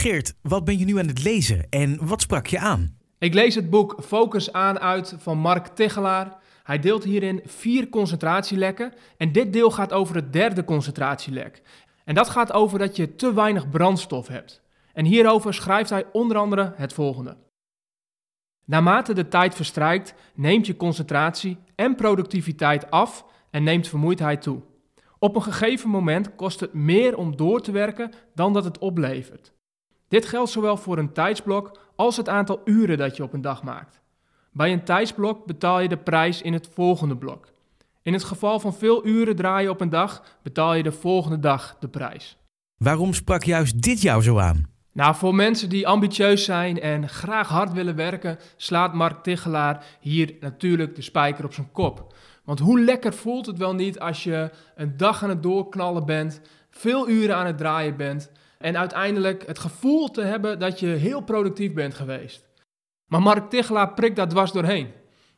Geert, wat ben je nu aan het lezen en wat sprak je aan? Ik lees het boek Focus aan uit van Mark Tegelaar. Hij deelt hierin vier concentratielekken en dit deel gaat over het derde concentratielek. En dat gaat over dat je te weinig brandstof hebt. En hierover schrijft hij onder andere het volgende. Naarmate de tijd verstrijkt, neemt je concentratie en productiviteit af en neemt vermoeidheid toe. Op een gegeven moment kost het meer om door te werken dan dat het oplevert. Dit geldt zowel voor een tijdsblok als het aantal uren dat je op een dag maakt. Bij een tijdsblok betaal je de prijs in het volgende blok. In het geval van veel uren draaien op een dag, betaal je de volgende dag de prijs. Waarom sprak juist dit jou zo aan? Nou, voor mensen die ambitieus zijn en graag hard willen werken, slaat Mark Tichelaar hier natuurlijk de spijker op zijn kop. Want hoe lekker voelt het wel niet als je een dag aan het doorknallen bent, veel uren aan het draaien bent en uiteindelijk het gevoel te hebben dat je heel productief bent geweest. Maar Mark Tichelaar prikt daar dwars doorheen.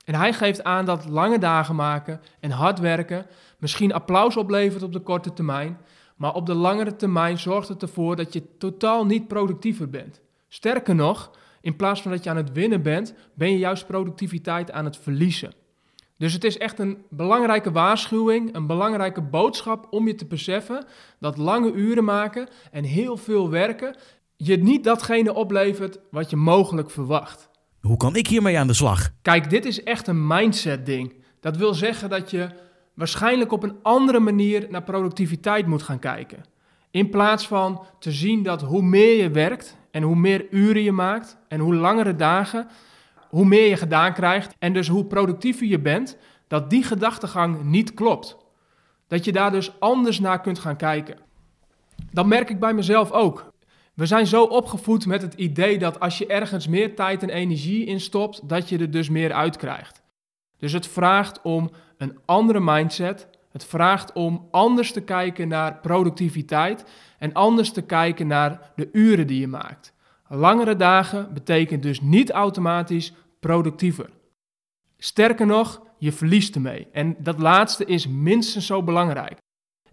En hij geeft aan dat lange dagen maken en hard werken misschien applaus oplevert op de korte termijn, maar op de langere termijn zorgt het ervoor dat je totaal niet productiever bent. Sterker nog, in plaats van dat je aan het winnen bent, ben je juist productiviteit aan het verliezen. Dus het is echt een belangrijke waarschuwing, een belangrijke boodschap om je te beseffen dat lange uren maken en heel veel werken je niet datgene oplevert wat je mogelijk verwacht. Hoe kan ik hiermee aan de slag? Kijk, dit is echt een mindset ding. Dat wil zeggen dat je waarschijnlijk op een andere manier naar productiviteit moet gaan kijken. In plaats van te zien dat hoe meer je werkt en hoe meer uren je maakt en hoe langere dagen, hoe meer je gedaan krijgt en dus hoe productiever je bent, dat die gedachtegang niet klopt. Dat je daar dus anders naar kunt gaan kijken. Dat merk ik bij mezelf ook. We zijn zo opgevoed met het idee dat als je ergens meer tijd en energie in stopt, dat je er dus meer uitkrijgt. Dus het vraagt om een andere mindset. Het vraagt om anders te kijken naar productiviteit en anders te kijken naar de uren die je maakt. Langere dagen betekent dus niet automatisch productiever. Sterker nog, je verliest ermee. En dat laatste is minstens zo belangrijk.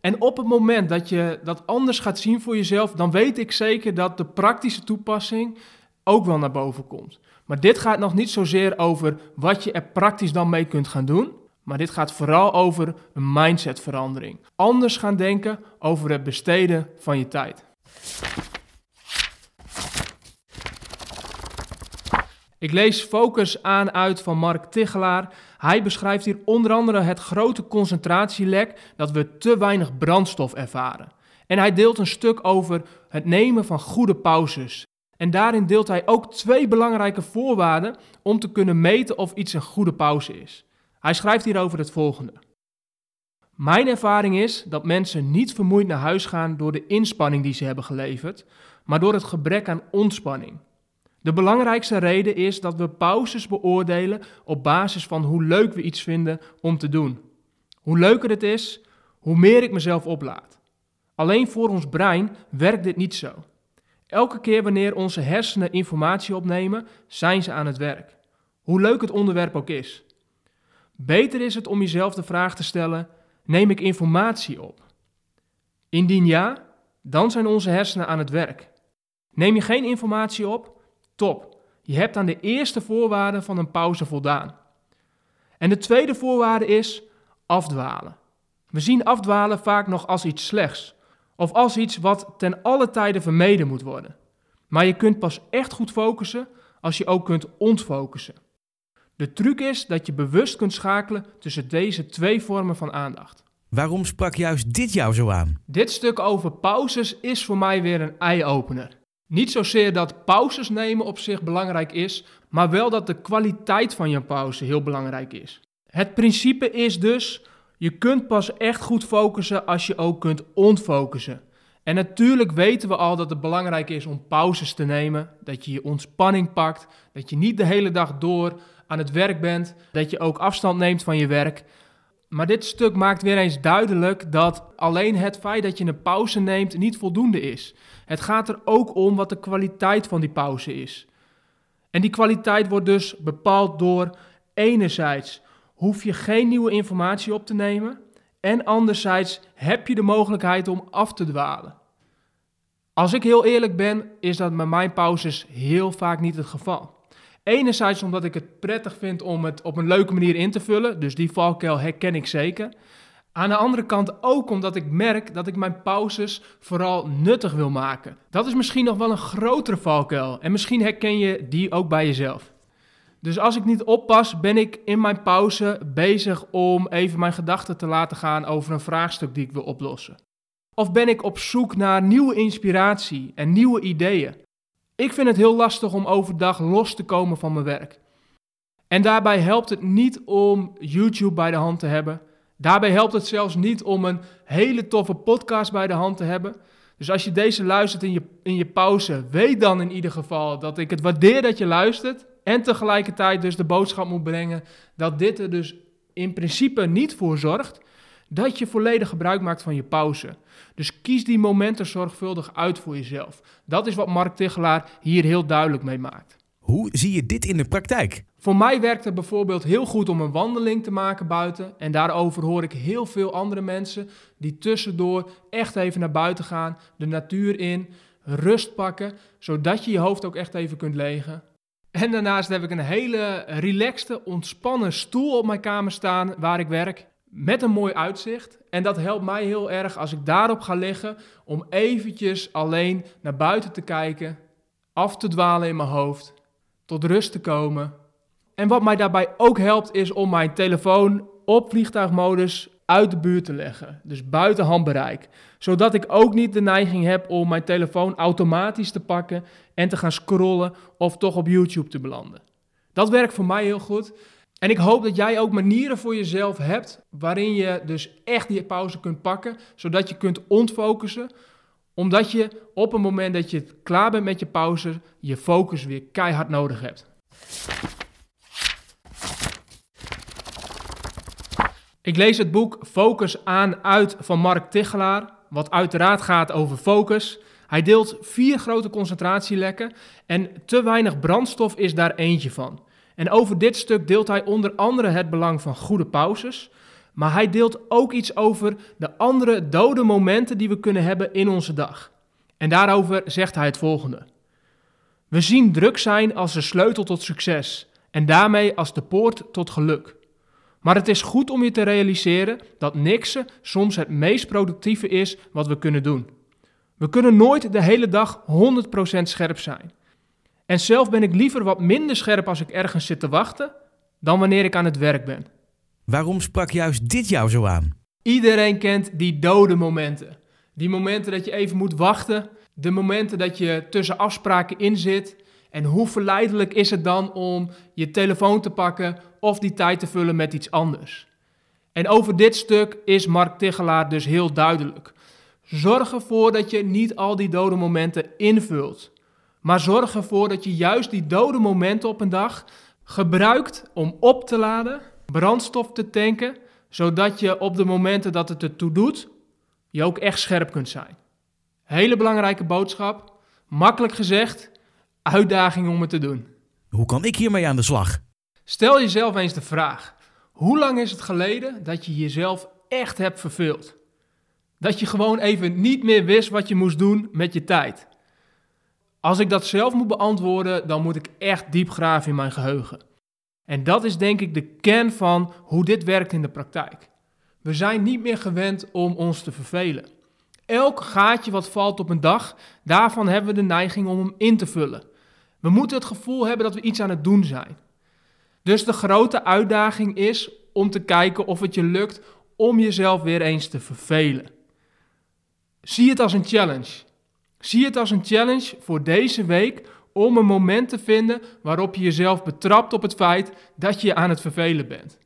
En op het moment dat je dat anders gaat zien voor jezelf, dan weet ik zeker dat de praktische toepassing ook wel naar boven komt. Maar dit gaat nog niet zozeer over wat je er praktisch dan mee kunt gaan doen, maar dit gaat vooral over een mindsetverandering. Anders gaan denken over het besteden van je tijd. Ik lees Focus aan uit van Mark Tichelaar. Hij beschrijft hier onder andere het grote concentratielek dat we te weinig brandstof ervaren. En hij deelt een stuk over het nemen van goede pauzes. En daarin deelt hij ook twee belangrijke voorwaarden om te kunnen meten of iets een goede pauze is. Hij schrijft hierover het volgende. Mijn ervaring is dat mensen niet vermoeid naar huis gaan door de inspanning die ze hebben geleverd, maar door het gebrek aan ontspanning. De belangrijkste reden is dat we pauzes beoordelen op basis van hoe leuk we iets vinden om te doen. Hoe leuker het is, hoe meer ik mezelf oplaad. Alleen voor ons brein werkt dit niet zo. Elke keer wanneer onze hersenen informatie opnemen, zijn ze aan het werk. Hoe leuk het onderwerp ook is. Beter is het om jezelf de vraag te stellen: neem ik informatie op? Indien ja, dan zijn onze hersenen aan het werk. Neem je geen informatie op? Top. Je hebt aan de eerste voorwaarde van een pauze voldaan. En de tweede voorwaarde is afdwalen. We zien afdwalen vaak nog als iets slechts of als iets wat ten alle tijde vermeden moet worden. Maar je kunt pas echt goed focussen als je ook kunt ontfocussen. De truc is dat je bewust kunt schakelen tussen deze twee vormen van aandacht. Waarom sprak juist dit jou zo aan? Dit stuk over pauzes is voor mij weer een eye-opener. Niet zozeer dat pauzes nemen op zich belangrijk is, maar wel dat de kwaliteit van je pauze heel belangrijk is. Het principe is dus, je kunt pas echt goed focussen als je ook kunt ontfocussen. En natuurlijk weten we al dat het belangrijk is om pauzes te nemen, dat je je ontspanning pakt, dat je niet de hele dag door aan het werk bent, dat je ook afstand neemt van je werk. Maar dit stuk maakt weer eens duidelijk dat alleen het feit dat je een pauze neemt niet voldoende is. Het gaat er ook om wat de kwaliteit van die pauze is. En die kwaliteit wordt dus bepaald door enerzijds hoef je geen nieuwe informatie op te nemen en anderzijds heb je de mogelijkheid om af te dwalen. Als ik heel eerlijk ben, is dat met mijn pauzes heel vaak niet het geval. Enerzijds omdat ik het prettig vind om het op een leuke manier in te vullen, dus die valkuil herken ik zeker. Aan de andere kant ook omdat ik merk dat ik mijn pauzes vooral nuttig wil maken. Dat is misschien nog wel een grotere valkuil en misschien herken je die ook bij jezelf. Dus als ik niet oppas, ben ik in mijn pauze bezig om even mijn gedachten te laten gaan over een vraagstuk die ik wil oplossen. Of ben ik op zoek naar nieuwe inspiratie en nieuwe ideeën? Ik vind het heel lastig om overdag los te komen van mijn werk. En daarbij helpt het niet om YouTube bij de hand te hebben. Daarbij helpt het zelfs niet om een hele toffe podcast bij de hand te hebben. Dus als je deze luistert in je, in je pauze, weet dan in ieder geval dat ik het waardeer dat je luistert. En tegelijkertijd dus de boodschap moet brengen dat dit er dus in principe niet voor zorgt dat je volledig gebruik maakt van je pauze. Dus kies die momenten zorgvuldig uit voor jezelf. Dat is wat Mark Tichelaar hier heel duidelijk mee maakt. Hoe zie je dit in de praktijk? Voor mij werkt het bijvoorbeeld heel goed om een wandeling te maken buiten. En daarover hoor ik heel veel andere mensen die tussendoor echt even naar buiten gaan, de natuur in, rust pakken, zodat je je hoofd ook echt even kunt legen. En daarnaast heb ik een hele relaxte, ontspannen stoel op mijn kamer staan waar ik werk met een mooi uitzicht. En dat helpt mij heel erg als ik daarop ga liggen om eventjes alleen naar buiten te kijken, af te dwalen in mijn hoofd, tot rust te komen. En wat mij daarbij ook helpt is om mijn telefoon op vliegtuigmodus uit de buurt te leggen, dus buiten handbereik, zodat ik ook niet de neiging heb om mijn telefoon automatisch te pakken en te gaan scrollen of toch op YouTube te belanden. Dat werkt voor mij heel goed. En ik hoop dat jij ook manieren voor jezelf hebt waarin je dus echt die pauze kunt pakken, zodat je kunt ontfocussen, omdat je op het moment dat je klaar bent met je pauze, je focus weer keihard nodig hebt. Ik lees het boek Focus aan uit van Mark Tichelaar, wat uiteraard gaat over focus. Hij deelt vier grote concentratielekken en te weinig brandstof is daar eentje van. En over dit stuk deelt hij onder andere het belang van goede pauzes, maar hij deelt ook iets over de andere dode momenten die we kunnen hebben in onze dag. En daarover zegt hij het volgende. We zien druk zijn als de sleutel tot succes en daarmee als de poort tot geluk. Maar het is goed om je te realiseren dat niksen soms het meest productieve is wat we kunnen doen. We kunnen nooit de hele dag 100% scherp zijn. En zelf ben ik liever wat minder scherp als ik ergens zit te wachten, dan wanneer ik aan het werk ben. Waarom sprak juist dit jou zo aan? Iedereen kent die dode momenten. Die momenten dat je even moet wachten, de momenten dat je tussen afspraken in zit. En hoe verleidelijk is het dan om je telefoon te pakken of die tijd te vullen met iets anders? En over dit stuk is Mark Tichelaar dus heel duidelijk. Zorg ervoor dat je niet al die dode momenten invult. Maar zorg ervoor dat je juist die dode momenten op een dag gebruikt om op te laden, brandstof te tanken, zodat je op de momenten dat het ertoe doet, je ook echt scherp kunt zijn. Hele belangrijke boodschap, makkelijk gezegd, uitdaging om het te doen. Hoe kan ik hiermee aan de slag? Stel jezelf eens de vraag: hoe lang is het geleden dat je jezelf echt hebt verveeld? Dat je gewoon even niet meer wist wat je moest doen met je tijd. Als ik dat zelf moet beantwoorden, dan moet ik echt diep graven in mijn geheugen. En dat is denk ik de kern van hoe dit werkt in de praktijk. We zijn niet meer gewend om ons te vervelen. Elk gaatje wat valt op een dag, daarvan hebben we de neiging om hem in te vullen. We moeten het gevoel hebben dat we iets aan het doen zijn. Dus de grote uitdaging is om te kijken of het je lukt om jezelf weer eens te vervelen. Zie het als een challenge. Zie het als een challenge voor deze week om een moment te vinden waarop je jezelf betrapt op het feit dat je aan het vervelen bent.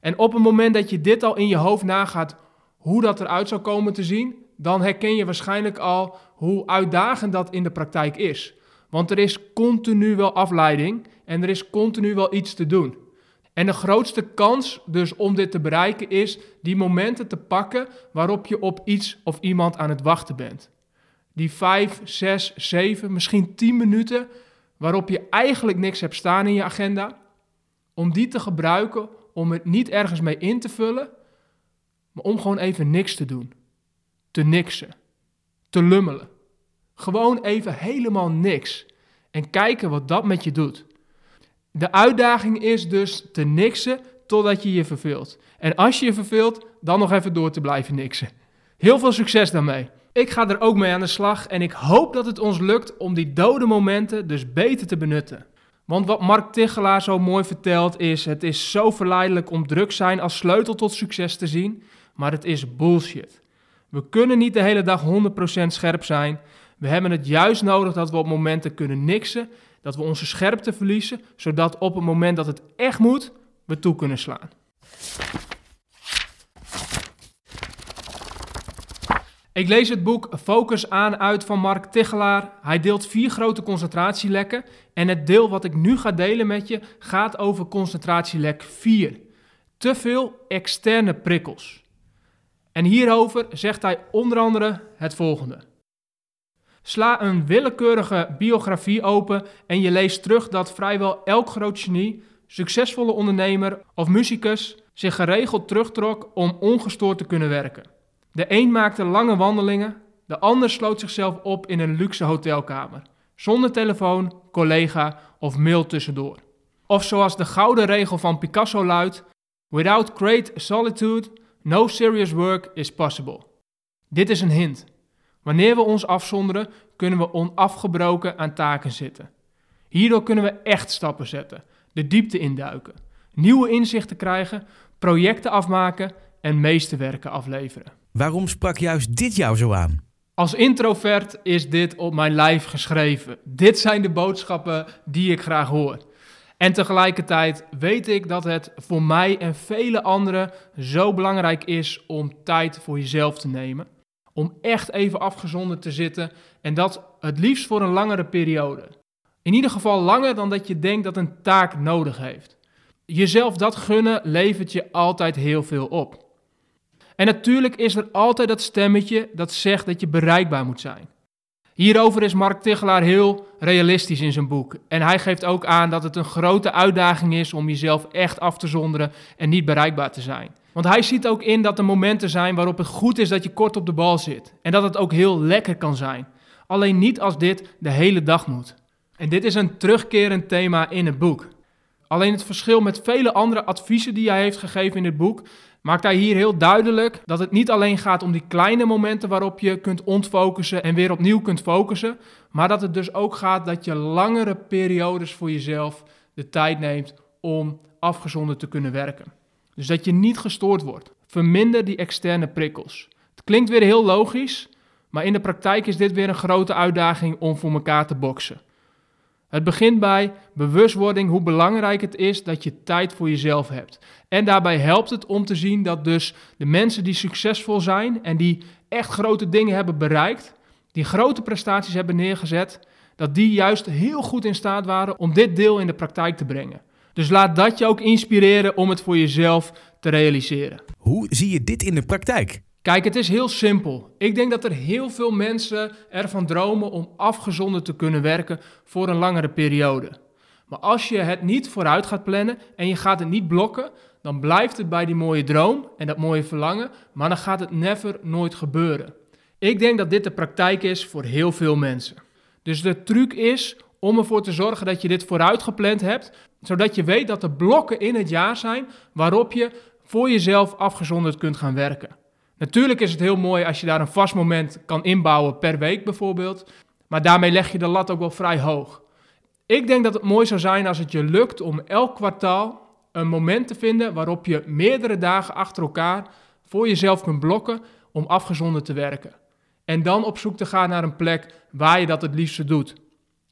En op het moment dat je dit al in je hoofd nagaat hoe dat eruit zou komen te zien, dan herken je waarschijnlijk al hoe uitdagend dat in de praktijk is. Want er is continu wel afleiding en er is continu wel iets te doen. En de grootste kans dus om dit te bereiken is die momenten te pakken waarop je op iets of iemand aan het wachten bent die vijf, zes, zeven, misschien tien minuten waarop je eigenlijk niks hebt staan in je agenda, om die te gebruiken om het niet ergens mee in te vullen, maar om gewoon even niks te doen. Te niksen. Te lummelen. Gewoon even helemaal niks. En kijken wat dat met je doet. De uitdaging is dus te niksen totdat je je verveelt. En als je je verveelt, dan nog even door te blijven niksen. Heel veel succes daarmee. Ik ga er ook mee aan de slag en ik hoop dat het ons lukt om die dode momenten dus beter te benutten. Want wat Mark Tichelaar zo mooi vertelt is: het is zo verleidelijk om druk zijn als sleutel tot succes te zien, maar het is bullshit. We kunnen niet de hele dag 100% scherp zijn. We hebben het juist nodig dat we op momenten kunnen niksen, dat we onze scherpte verliezen, zodat op het moment dat het echt moet, we toe kunnen slaan. Ik lees het boek Focus aan uit van Mark Tichelaar. Hij deelt vier grote concentratielekken. En het deel wat ik nu ga delen met je gaat over concentratielek 4. Te veel externe prikkels. En hierover zegt hij onder andere het volgende. Sla een willekeurige biografie open en je leest terug dat vrijwel elk groot genie, succesvolle ondernemer of muzikus zich geregeld terugtrok om ongestoord te kunnen werken. De een maakte lange wandelingen, de ander sloot zichzelf op in een luxe hotelkamer, zonder telefoon, collega of mail tussendoor. Of zoals de gouden regel van Picasso luidt: Without great solitude, no serious work is possible. Dit is een hint. Wanneer we ons afzonderen, kunnen we onafgebroken aan taken zitten. Hierdoor kunnen we echt stappen zetten, de diepte induiken, nieuwe inzichten krijgen, projecten afmaken en meesterwerken afleveren. Waarom sprak juist dit jou zo aan? Als introvert is dit op mijn lijf geschreven. Dit zijn de boodschappen die ik graag hoor. En tegelijkertijd weet ik dat het voor mij en vele anderen zo belangrijk is om tijd voor jezelf te nemen. Om echt even afgezonderd te zitten en dat het liefst voor een langere periode. In ieder geval langer dan dat je denkt dat een taak nodig heeft. Jezelf dat gunnen levert je altijd heel veel op. En natuurlijk is er altijd dat stemmetje dat zegt dat je bereikbaar moet zijn. Hierover is Mark Tichelaar heel realistisch in zijn boek. En hij geeft ook aan dat het een grote uitdaging is om jezelf echt af te zonderen en niet bereikbaar te zijn. Want hij ziet ook in dat er momenten zijn waarop het goed is dat je kort op de bal zit. En dat het ook heel lekker kan zijn. Alleen niet als dit de hele dag moet. En dit is een terugkerend thema in het boek. Alleen het verschil met vele andere adviezen die hij heeft gegeven in het boek maakt hij hier heel duidelijk dat het niet alleen gaat om die kleine momenten waarop je kunt ontfocussen en weer opnieuw kunt focussen, maar dat het dus ook gaat dat je langere periodes voor jezelf de tijd neemt om afgezonderd te kunnen werken. Dus dat je niet gestoord wordt. Verminder die externe prikkels. Het klinkt weer heel logisch, maar in de praktijk is dit weer een grote uitdaging om voor elkaar te boksen. Het begint bij bewustwording hoe belangrijk het is dat je tijd voor jezelf hebt. En daarbij helpt het om te zien dat dus de mensen die succesvol zijn en die echt grote dingen hebben bereikt, die grote prestaties hebben neergezet, dat die juist heel goed in staat waren om dit deel in de praktijk te brengen. Dus laat dat je ook inspireren om het voor jezelf te realiseren. Hoe zie je dit in de praktijk? Kijk, het is heel simpel. Ik denk dat er heel veel mensen ervan dromen om afgezonderd te kunnen werken voor een langere periode. Maar als je het niet vooruit gaat plannen en je gaat het niet blokken, dan blijft het bij die mooie droom en dat mooie verlangen, maar dan gaat het never nooit gebeuren. Ik denk dat dit de praktijk is voor heel veel mensen. Dus de truc is om ervoor te zorgen dat je dit vooruit gepland hebt, zodat je weet dat er blokken in het jaar zijn waarop je voor jezelf afgezonderd kunt gaan werken. Natuurlijk is het heel mooi als je daar een vast moment kan inbouwen per week bijvoorbeeld. Maar daarmee leg je de lat ook wel vrij hoog. Ik denk dat het mooi zou zijn als het je lukt om elk kwartaal een moment te vinden waarop je meerdere dagen achter elkaar voor jezelf kunt blokken om afgezonderd te werken. En dan op zoek te gaan naar een plek waar je dat het liefste doet.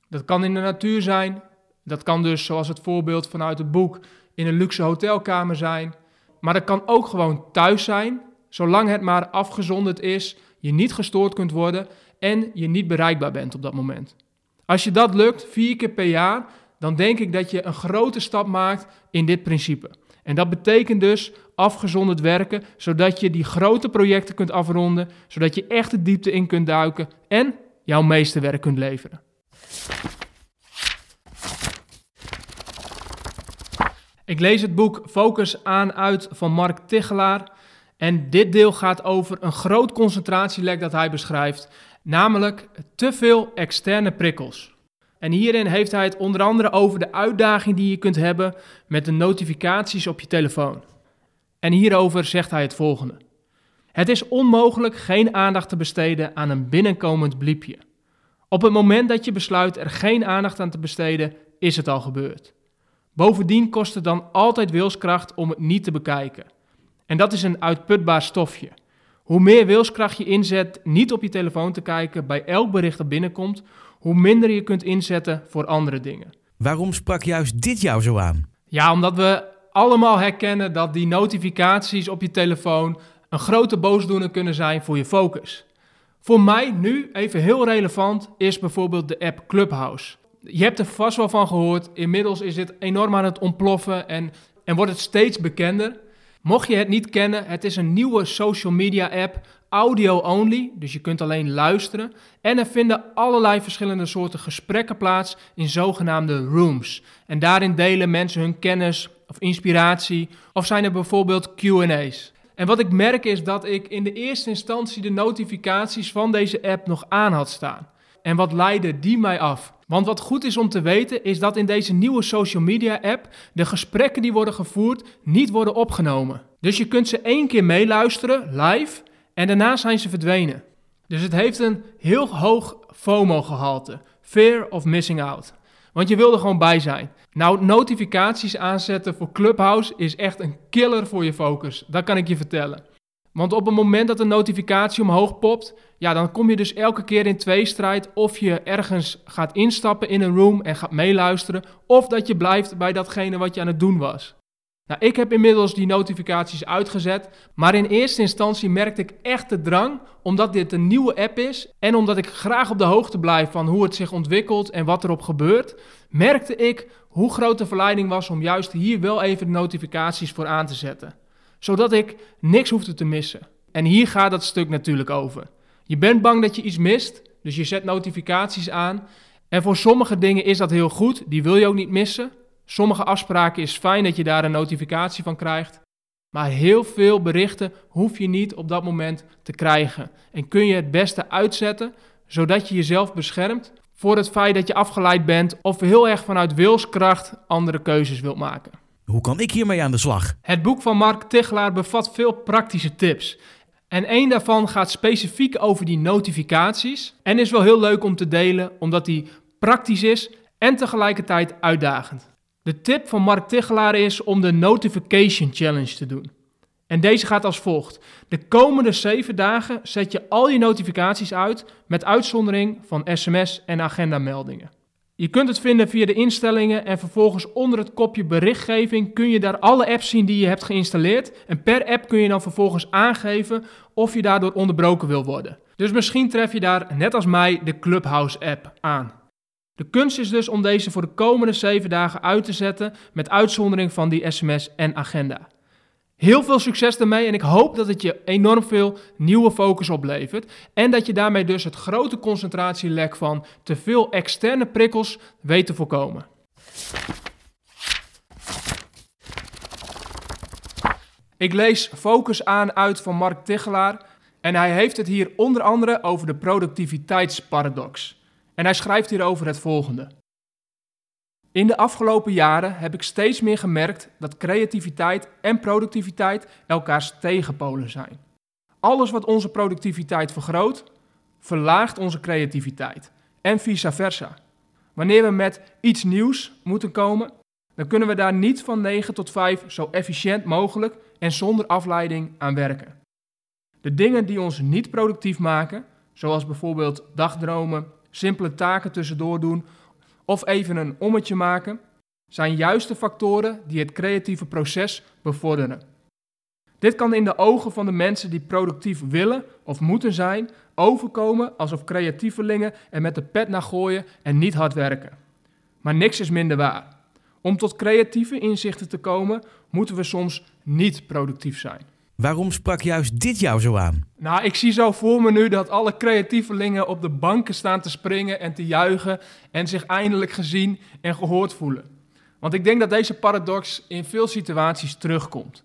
Dat kan in de natuur zijn. Dat kan dus, zoals het voorbeeld vanuit het boek, in een luxe hotelkamer zijn. Maar dat kan ook gewoon thuis zijn, zolang het maar afgezonderd is, je niet gestoord kunt worden en je niet bereikbaar bent op dat moment. Als je dat lukt, vier keer per jaar, dan denk ik dat je een grote stap maakt in dit principe. En dat betekent dus afgezonderd werken, zodat je die grote projecten kunt afronden, zodat je echt de diepte in kunt duiken en jouw meeste werk kunt leveren. Ik lees het boek Focus aan uit van Mark Tichelaar. En dit deel gaat over een groot concentratielek dat hij beschrijft. namelijk te veel externe prikkels. En hierin heeft hij het onder andere over de uitdaging die je kunt hebben met de notificaties op je telefoon. En hierover zegt hij het volgende. Het is onmogelijk geen aandacht te besteden aan een binnenkomend bliepje. Op het moment dat je besluit er geen aandacht aan te besteden, is het al gebeurd. Bovendien kost het dan altijd wilskracht om het niet te bekijken. En dat is een uitputbaar stofje. Hoe meer wilskracht je inzet niet op je telefoon te kijken bij elk bericht dat binnenkomt, hoe minder je kunt inzetten voor andere dingen. Waarom sprak juist dit jou zo aan? Ja, omdat we allemaal herkennen dat die notificaties op je telefoon een grote boosdoener kunnen zijn voor je focus. Voor mij nu even heel relevant is bijvoorbeeld de app Clubhouse. Je hebt er vast wel van gehoord. Inmiddels is dit enorm aan het ontploffen en, en wordt het steeds bekender. Mocht je het niet kennen, het is een nieuwe social media app, audio only, dus je kunt alleen luisteren. En er vinden allerlei verschillende soorten gesprekken plaats in zogenaamde rooms. En daarin delen mensen hun kennis of inspiratie, of zijn er bijvoorbeeld QA's. En wat ik merk is dat ik in de eerste instantie de notificaties van deze app nog aan had staan. En wat leidde die mij af? Want wat goed is om te weten is dat in deze nieuwe social media app de gesprekken die worden gevoerd niet worden opgenomen. Dus je kunt ze één keer meeluisteren, live, en daarna zijn ze verdwenen. Dus het heeft een heel hoog FOMO-gehalte. Fear of missing out. Want je wil er gewoon bij zijn. Nou, notificaties aanzetten voor Clubhouse is echt een killer voor je focus. Dat kan ik je vertellen. Want op het moment dat een notificatie omhoog popt, ja, dan kom je dus elke keer in tweestrijd of je ergens gaat instappen in een room en gaat meeluisteren, of dat je blijft bij datgene wat je aan het doen was. Nou, ik heb inmiddels die notificaties uitgezet, maar in eerste instantie merkte ik echt de drang, omdat dit een nieuwe app is en omdat ik graag op de hoogte blijf van hoe het zich ontwikkelt en wat erop gebeurt, merkte ik hoe groot de verleiding was om juist hier wel even de notificaties voor aan te zetten. Zodat ik niks hoefde te missen. En hier gaat dat stuk natuurlijk over. Je bent bang dat je iets mist, dus je zet notificaties aan. En voor sommige dingen is dat heel goed, die wil je ook niet missen. Sommige afspraken is fijn dat je daar een notificatie van krijgt. Maar heel veel berichten hoef je niet op dat moment te krijgen. En kun je het beste uitzetten, zodat je jezelf beschermt voor het feit dat je afgeleid bent of heel erg vanuit wilskracht andere keuzes wilt maken. Hoe kan ik hiermee aan de slag? Het boek van Mark Tichelaar bevat veel praktische tips. En één daarvan gaat specifiek over die notificaties. En is wel heel leuk om te delen, omdat die praktisch is en tegelijkertijd uitdagend. De tip van Mark Tichelaar is om de Notification Challenge te doen. En deze gaat als volgt. De komende 7 dagen zet je al je notificaties uit, met uitzondering van sms en agendameldingen. Je kunt het vinden via de instellingen en vervolgens onder het kopje berichtgeving kun je daar alle apps zien die je hebt geïnstalleerd. En per app kun je dan vervolgens aangeven of je daardoor onderbroken wil worden. Dus misschien tref je daar, net als mij, de Clubhouse app aan. De kunst is dus om deze voor de komende 7 dagen uit te zetten, met uitzondering van die sms en agenda. Heel veel succes daarmee en ik hoop dat het je enorm veel nieuwe focus oplevert en dat je daarmee dus het grote concentratielek van te veel externe prikkels weet te voorkomen. Ik lees Focus aan uit van Mark Tichelaar en hij heeft het hier onder andere over de productiviteitsparadox. En hij schrijft hierover het volgende. In de afgelopen jaren heb ik steeds meer gemerkt dat creativiteit en productiviteit elkaars tegenpolen zijn. Alles wat onze productiviteit vergroot, verlaagt onze creativiteit en vice versa. Wanneer we met iets nieuws moeten komen, dan kunnen we daar niet van 9 tot 5 zo efficiënt mogelijk en zonder afleiding aan werken. De dingen die ons niet productief maken, zoals bijvoorbeeld dagdromen, simpele taken tussendoor doen of even een ommetje maken, zijn juist de factoren die het creatieve proces bevorderen. Dit kan in de ogen van de mensen die productief willen of moeten zijn, overkomen alsof creatievelingen er met de pet naar gooien en niet hard werken. Maar niks is minder waar. Om tot creatieve inzichten te komen, moeten we soms niet productief zijn. Waarom sprak juist dit jou zo aan? Nou, ik zie zo voor me nu dat alle creatievelingen op de banken staan te springen en te juichen en zich eindelijk gezien en gehoord voelen. Want ik denk dat deze paradox in veel situaties terugkomt.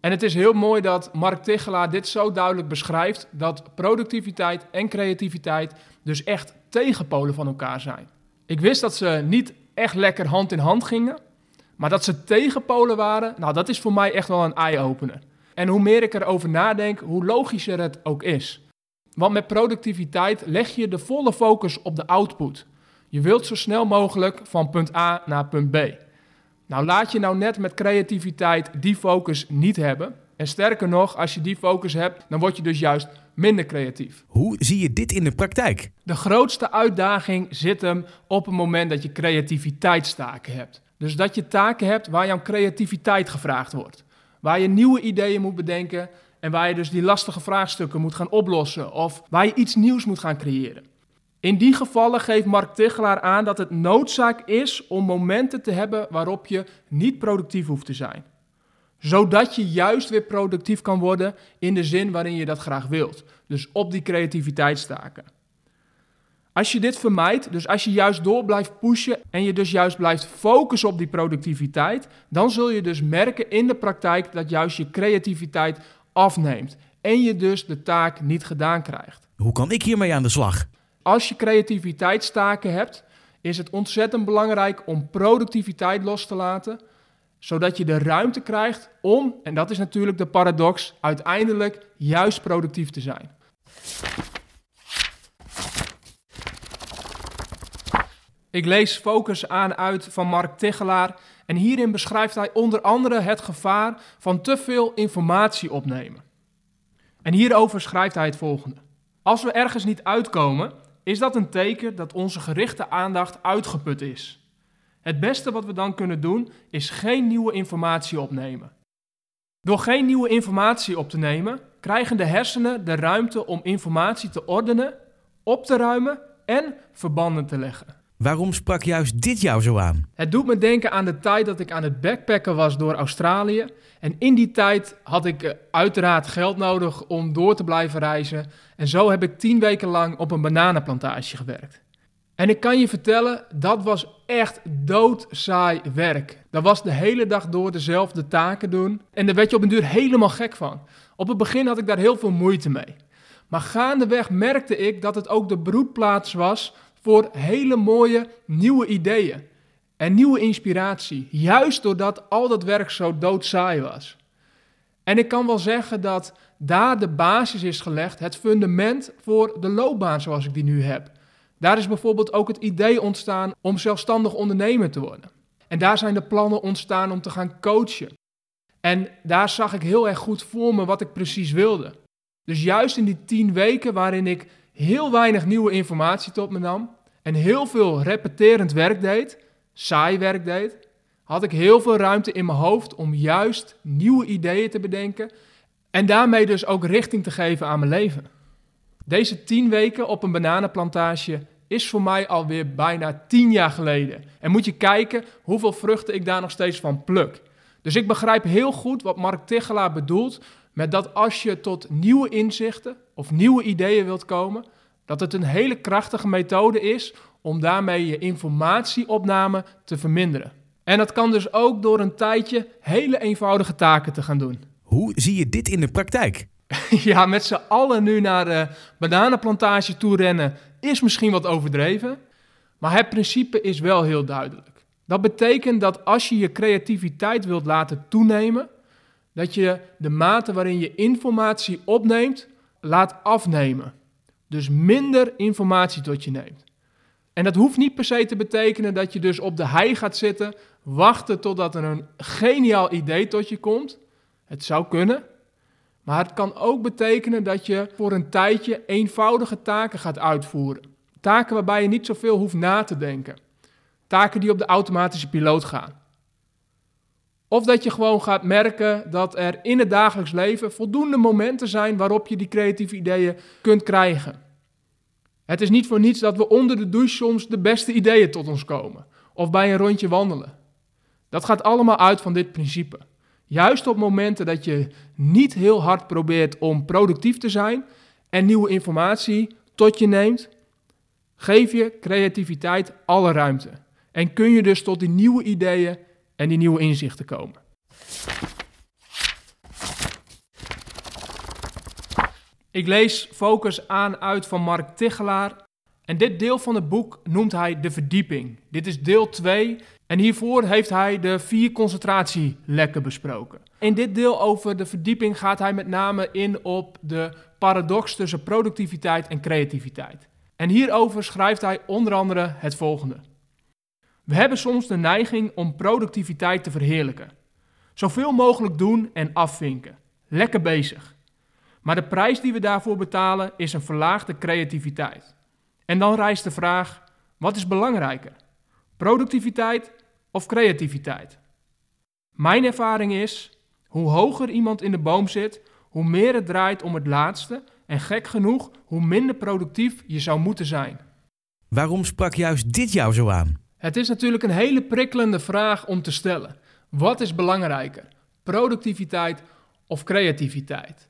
En het is heel mooi dat Mark Tichelaar dit zo duidelijk beschrijft: dat productiviteit en creativiteit dus echt tegenpolen van elkaar zijn. Ik wist dat ze niet echt lekker hand in hand gingen, maar dat ze tegenpolen waren, nou dat is voor mij echt wel een eye-opener. En hoe meer ik erover nadenk, hoe logischer het ook is. Want met productiviteit leg je de volle focus op de output. Je wilt zo snel mogelijk van punt A naar punt B. Nou, laat je nou net met creativiteit die focus niet hebben. En sterker nog, als je die focus hebt, dan word je dus juist minder creatief. Hoe zie je dit in de praktijk? De grootste uitdaging zit hem op het moment dat je creativiteitstaken hebt. Dus dat je taken hebt waar jouw creativiteit gevraagd wordt. Waar je nieuwe ideeën moet bedenken en waar je dus die lastige vraagstukken moet gaan oplossen of waar je iets nieuws moet gaan creëren. In die gevallen geeft Mark Tichelaar aan dat het noodzaak is om momenten te hebben waarop je niet productief hoeft te zijn. Zodat je juist weer productief kan worden in de zin waarin je dat graag wilt. Dus op die creativiteitstaken. Als je dit vermijdt, dus als je juist door blijft pushen en je dus juist blijft focussen op die productiviteit, dan zul je dus merken in de praktijk dat juist je creativiteit afneemt en je dus de taak niet gedaan krijgt. Hoe kan ik hiermee aan de slag? Als je creativiteitstaken hebt, is het ontzettend belangrijk om productiviteit los te laten, zodat je de ruimte krijgt om, en dat is natuurlijk de paradox, uiteindelijk juist productief te zijn. Ik lees Focus aan uit van Mark Tichelaar en hierin beschrijft hij onder andere het gevaar van te veel informatie opnemen. En hierover schrijft hij het volgende. Als we ergens niet uitkomen, is dat een teken dat onze gerichte aandacht uitgeput is. Het beste wat we dan kunnen doen is geen nieuwe informatie opnemen. Door geen nieuwe informatie op te nemen, krijgen de hersenen de ruimte om informatie te ordenen, op te ruimen en verbanden te leggen. Waarom sprak juist dit jou zo aan? Het doet me denken aan de tijd dat ik aan het backpacken was door Australië. En in die tijd had ik eh, uiteraard geld nodig om door te blijven reizen. En zo heb ik tien weken lang op een bananenplantage gewerkt. En ik kan je vertellen, dat was echt doodsaai werk. Dat was de hele dag door dezelfde taken doen. En daar werd je op een duur helemaal gek van. Op het begin had ik daar heel veel moeite mee. Maar gaandeweg merkte ik dat het ook de broedplaats was voor hele mooie nieuwe ideeën en nieuwe inspiratie. Juist doordat al dat werk zo doodsaai was. En ik kan wel zeggen dat daar de basis is gelegd, het fundament voor de loopbaan zoals ik die nu heb. Daar is bijvoorbeeld ook het idee ontstaan om zelfstandig ondernemer te worden. En daar zijn de plannen ontstaan om te gaan coachen. En daar zag ik heel erg goed voor me wat ik precies wilde. Dus juist in die tien weken waarin ik heel weinig nieuwe informatie tot me nam en heel veel repeterend werk deed, saai werk deed, had ik heel veel ruimte in mijn hoofd om juist nieuwe ideeën te bedenken en daarmee dus ook richting te geven aan mijn leven. Deze tien weken op een bananenplantage is voor mij alweer bijna tien jaar geleden. En moet je kijken hoeveel vruchten ik daar nog steeds van pluk. Dus ik begrijp heel goed wat Mark Tichelaar bedoelt met dat als je tot nieuwe inzichten of nieuwe ideeën wilt komen, dat het een hele krachtige methode is om daarmee je informatieopname te verminderen. En dat kan dus ook door een tijdje hele eenvoudige taken te gaan doen. Hoe zie je dit in de praktijk? ja, met z'n allen nu naar de bananenplantage toe rennen is misschien wat overdreven, maar het principe is wel heel duidelijk. Dat betekent dat als je je creativiteit wilt laten toenemen, dat je de mate waarin je informatie opneemt laat afnemen. Dus minder informatie tot je neemt. En dat hoeft niet per se te betekenen dat je dus op de hei gaat zitten, wachten totdat er een geniaal idee tot je komt. Het zou kunnen. Maar het kan ook betekenen dat je voor een tijdje eenvoudige taken gaat uitvoeren. Taken waarbij je niet zoveel hoeft na te denken. Taken die op de automatische piloot gaan. Of dat je gewoon gaat merken dat er in het dagelijks leven voldoende momenten zijn waarop je die creatieve ideeën kunt krijgen. Het is niet voor niets dat we onder de douche soms de beste ideeën tot ons komen. Of bij een rondje wandelen. Dat gaat allemaal uit van dit principe. Juist op momenten dat je niet heel hard probeert om productief te zijn en nieuwe informatie tot je neemt, geef je creativiteit alle ruimte. En kun je dus tot die nieuwe ideeën en die nieuwe inzichten komen. Ik lees Focus aan uit van Mark Tichelaar. En dit deel van het boek noemt hij de verdieping. Dit is deel 2 en hiervoor heeft hij de vier concentratielekken besproken. In dit deel over de verdieping gaat hij met name in op de paradox tussen productiviteit en creativiteit. En hierover schrijft hij onder andere het volgende. We hebben soms de neiging om productiviteit te verheerlijken. Zoveel mogelijk doen en afvinken. Lekker bezig. Maar de prijs die we daarvoor betalen is een verlaagde creativiteit. En dan rijst de vraag: wat is belangrijker? Productiviteit of creativiteit? Mijn ervaring is: hoe hoger iemand in de boom zit, hoe meer het draait om het laatste en gek genoeg, hoe minder productief je zou moeten zijn. Waarom sprak juist dit jou zo aan? Het is natuurlijk een hele prikkelende vraag om te stellen. Wat is belangrijker? Productiviteit of creativiteit?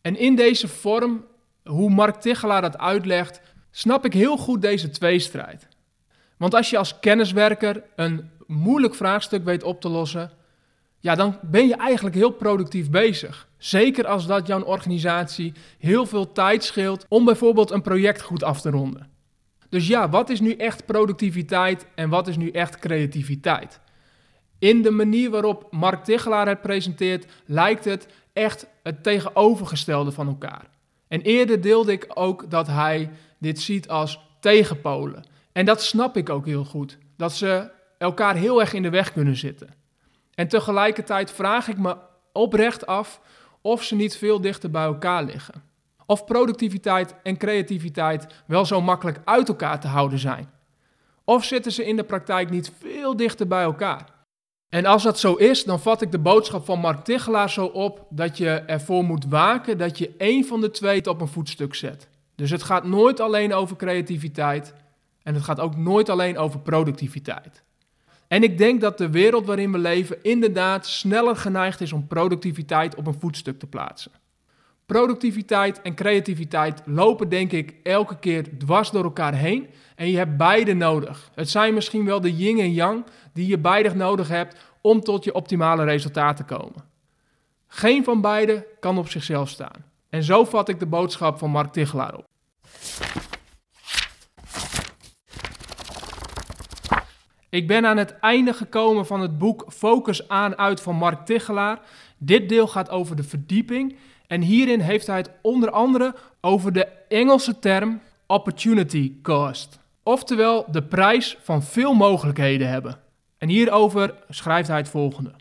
En in deze vorm, hoe Mark Tichelaar dat uitlegt, snap ik heel goed deze tweestrijd. Want als je als kenniswerker een moeilijk vraagstuk weet op te lossen, ja, dan ben je eigenlijk heel productief bezig. Zeker als dat jouw organisatie heel veel tijd scheelt om bijvoorbeeld een project goed af te ronden. Dus ja, wat is nu echt productiviteit en wat is nu echt creativiteit? In de manier waarop Mark Tichelaar het presenteert, lijkt het echt het tegenovergestelde van elkaar. En eerder deelde ik ook dat hij dit ziet als tegenpolen. En dat snap ik ook heel goed. Dat ze elkaar heel erg in de weg kunnen zitten. En tegelijkertijd vraag ik me oprecht af of ze niet veel dichter bij elkaar liggen. Of productiviteit en creativiteit wel zo makkelijk uit elkaar te houden zijn. Of zitten ze in de praktijk niet veel dichter bij elkaar? En als dat zo is, dan vat ik de boodschap van Mark Tichelaar zo op dat je ervoor moet waken dat je één van de twee op een voetstuk zet. Dus het gaat nooit alleen over creativiteit en het gaat ook nooit alleen over productiviteit. En ik denk dat de wereld waarin we leven inderdaad sneller geneigd is om productiviteit op een voetstuk te plaatsen. Productiviteit en creativiteit lopen denk ik elke keer dwars door elkaar heen en je hebt beide nodig. Het zijn misschien wel de yin en yang die je beide nodig hebt om tot je optimale resultaat te komen. Geen van beide kan op zichzelf staan. En zo vat ik de boodschap van Mark Tichelaar op. Ik ben aan het einde gekomen van het boek Focus aan uit van Mark Tichelaar. Dit deel gaat over de verdieping en hierin heeft hij het onder andere over de Engelse term opportunity cost. Oftewel de prijs van veel mogelijkheden hebben. En hierover schrijft hij het volgende.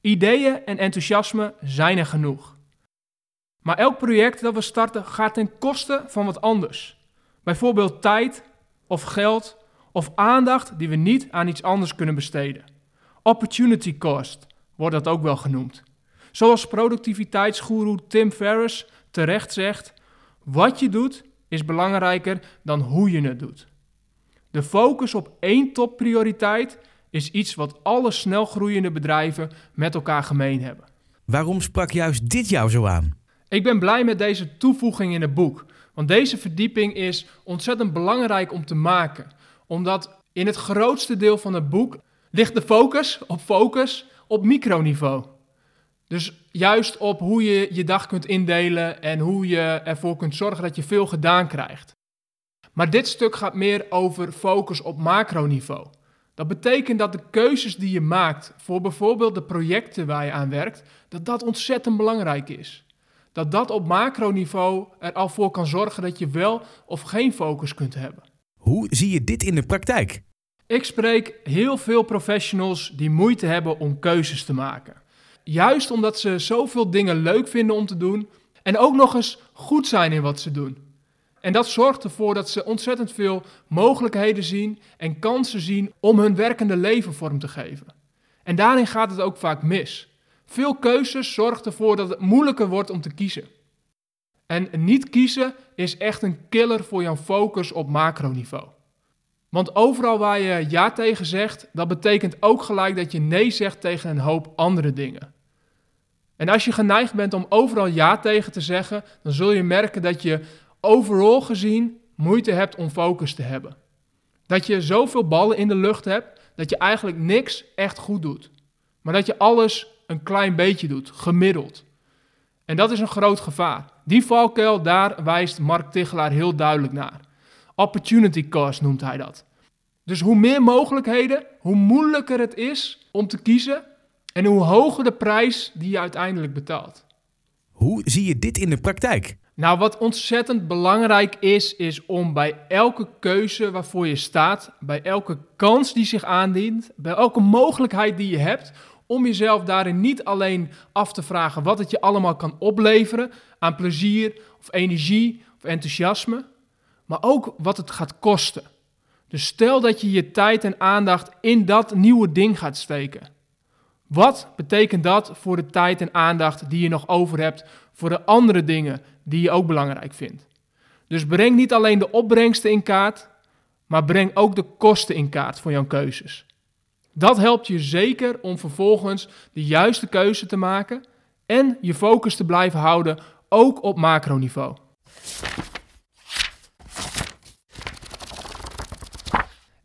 Ideeën en enthousiasme zijn er genoeg. Maar elk project dat we starten gaat ten koste van wat anders. Bijvoorbeeld tijd of geld of aandacht die we niet aan iets anders kunnen besteden. Opportunity cost wordt dat ook wel genoemd. Zoals productiviteitsgoeroe Tim Ferriss terecht zegt: wat je doet is belangrijker dan hoe je het doet. De focus op één topprioriteit is iets wat alle snelgroeiende bedrijven met elkaar gemeen hebben. Waarom sprak juist dit jou zo aan? Ik ben blij met deze toevoeging in het boek, want deze verdieping is ontzettend belangrijk om te maken, omdat in het grootste deel van het boek ligt de focus op focus op microniveau. Dus juist op hoe je je dag kunt indelen en hoe je ervoor kunt zorgen dat je veel gedaan krijgt. Maar dit stuk gaat meer over focus op macroniveau. Dat betekent dat de keuzes die je maakt voor bijvoorbeeld de projecten waar je aan werkt, dat dat ontzettend belangrijk is. Dat dat op macroniveau er al voor kan zorgen dat je wel of geen focus kunt hebben. Hoe zie je dit in de praktijk? Ik spreek heel veel professionals die moeite hebben om keuzes te maken. Juist omdat ze zoveel dingen leuk vinden om te doen en ook nog eens goed zijn in wat ze doen. En dat zorgt ervoor dat ze ontzettend veel mogelijkheden zien en kansen zien om hun werkende leven vorm te geven. En daarin gaat het ook vaak mis. Veel keuzes zorgt ervoor dat het moeilijker wordt om te kiezen. En niet kiezen is echt een killer voor jouw focus op macroniveau. Want overal waar je ja tegen zegt, dat betekent ook gelijk dat je nee zegt tegen een hoop andere dingen. En als je geneigd bent om overal ja tegen te zeggen, dan zul je merken dat je overal gezien moeite hebt om focus te hebben. Dat je zoveel ballen in de lucht hebt dat je eigenlijk niks echt goed doet. Maar dat je alles een klein beetje doet, gemiddeld. En dat is een groot gevaar. Die valkuil, daar wijst Mark Tichelaar heel duidelijk naar. Opportunity cost noemt hij dat. Dus hoe meer mogelijkheden, hoe moeilijker het is om te kiezen en hoe hoger de prijs die je uiteindelijk betaalt. Hoe zie je dit in de praktijk? Nou, wat ontzettend belangrijk is, is om bij elke keuze waarvoor je staat, bij elke kans die zich aandient, bij elke mogelijkheid die je hebt, om jezelf daarin niet alleen af te vragen wat het je allemaal kan opleveren aan plezier of energie of enthousiasme, maar ook wat het gaat kosten. Dus stel dat je je tijd en aandacht in dat nieuwe ding gaat steken. Wat betekent dat voor de tijd en aandacht die je nog over hebt voor de andere dingen die je ook belangrijk vindt? Dus breng niet alleen de opbrengsten in kaart, maar breng ook de kosten in kaart voor jouw keuzes. Dat helpt je zeker om vervolgens de juiste keuze te maken en je focus te blijven houden, ook op macroniveau.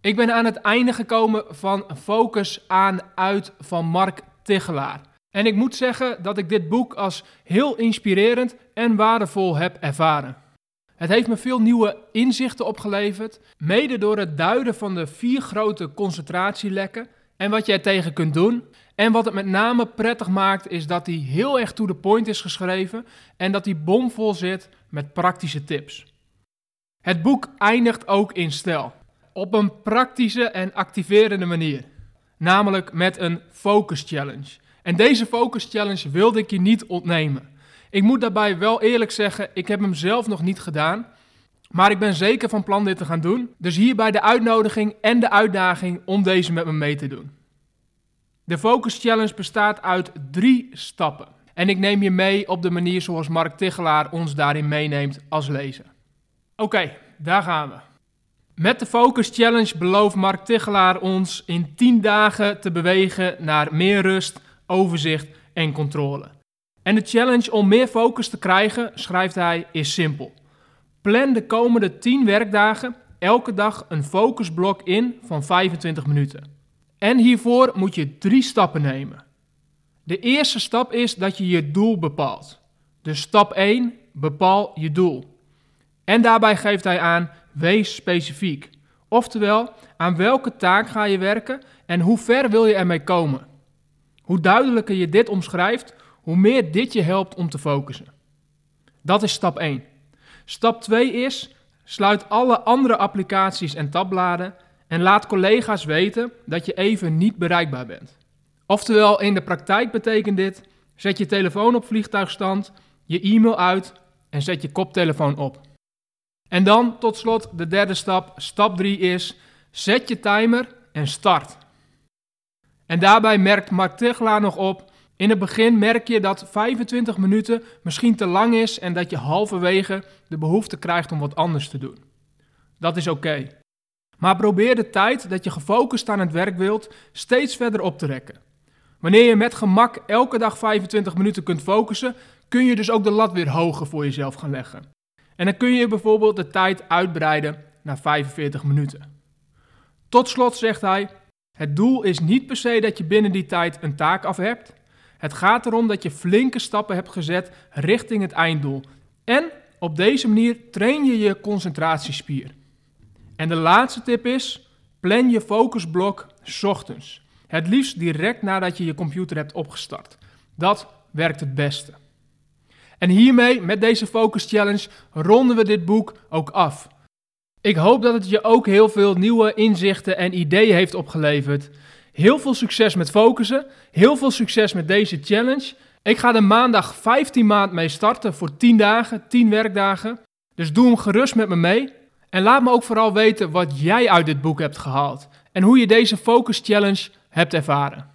Ik ben aan het einde gekomen van Focus aan uit van Mark Tichelaar. En ik moet zeggen dat ik dit boek als heel inspirerend en waardevol heb ervaren. Het heeft me veel nieuwe inzichten opgeleverd, mede door het duiden van de vier grote concentratielekken en wat je er tegen kunt doen. En wat het met name prettig maakt, is dat hij heel erg to the point is geschreven en dat hij bomvol zit met praktische tips. Het boek eindigt ook in stijl, op een praktische en activerende manier, namelijk met een focus challenge. En deze focus challenge wilde ik je niet ontnemen. Ik moet daarbij wel eerlijk zeggen, ik heb hem zelf nog niet gedaan. Maar ik ben zeker van plan dit te gaan doen. Dus hierbij de uitnodiging en de uitdaging om deze met me mee te doen. De Focus Challenge bestaat uit drie stappen. En ik neem je mee op de manier zoals Mark Tichelaar ons daarin meeneemt als lezer. Oké, daar gaan we. Met de Focus Challenge belooft Mark Tichelaar ons in 10 dagen te bewegen naar meer rust, overzicht en controle. En de challenge om meer focus te krijgen, schrijft hij, is simpel. Plan de komende 10 werkdagen elke dag een focusblok in van 25 minuten. En hiervoor moet je drie stappen nemen. De eerste stap is dat je je doel bepaalt. Dus stap 1, bepaal je doel. En daarbij geeft hij aan, wees specifiek. Oftewel, aan welke taak ga je werken en hoe ver wil je ermee komen? Hoe duidelijker je dit omschrijft, hoe meer dit je helpt om te focussen. Dat is stap 1. Stap 2 is: sluit alle andere applicaties en tabbladen en laat collega's weten dat je even niet bereikbaar bent. Oftewel, in de praktijk betekent dit: zet je telefoon op vliegtuigstand, je e-mail uit en zet je koptelefoon op. En dan tot slot de derde stap, stap 3 is: zet je timer en start. En daarbij merkt Mark Tegelaar nog op in het begin merk je dat 25 minuten misschien te lang is en dat je halverwege de behoefte krijgt om wat anders te doen. Dat is oké. Maar probeer de tijd dat je gefocust aan het werk wilt steeds verder op te rekken. Wanneer je met gemak elke dag 25 minuten kunt focussen, kun je dus ook de lat weer hoger voor jezelf gaan leggen. En dan kun je bijvoorbeeld de tijd uitbreiden naar 45 minuten. Tot slot zegt hij: Het doel is niet per se dat je binnen die tijd een taak af hebt. Het gaat erom dat je flinke stappen hebt gezet richting het einddoel. En op deze manier train je je concentratiespier. En de laatste tip is: plan je focusblok ochtends. Het liefst direct nadat je je computer hebt opgestart. Dat werkt het beste. En hiermee, met deze Focus Challenge, ronden we dit boek ook af. Ik hoop dat het je ook heel veel nieuwe inzichten en ideeën heeft opgeleverd. Heel veel succes met focussen. Heel veel succes met deze challenge. Ik ga er maandag 15 maand mee starten voor 10 dagen, 10 werkdagen. Dus doe hem gerust met me mee. En laat me ook vooral weten wat jij uit dit boek hebt gehaald. En hoe je deze Focus Challenge hebt ervaren.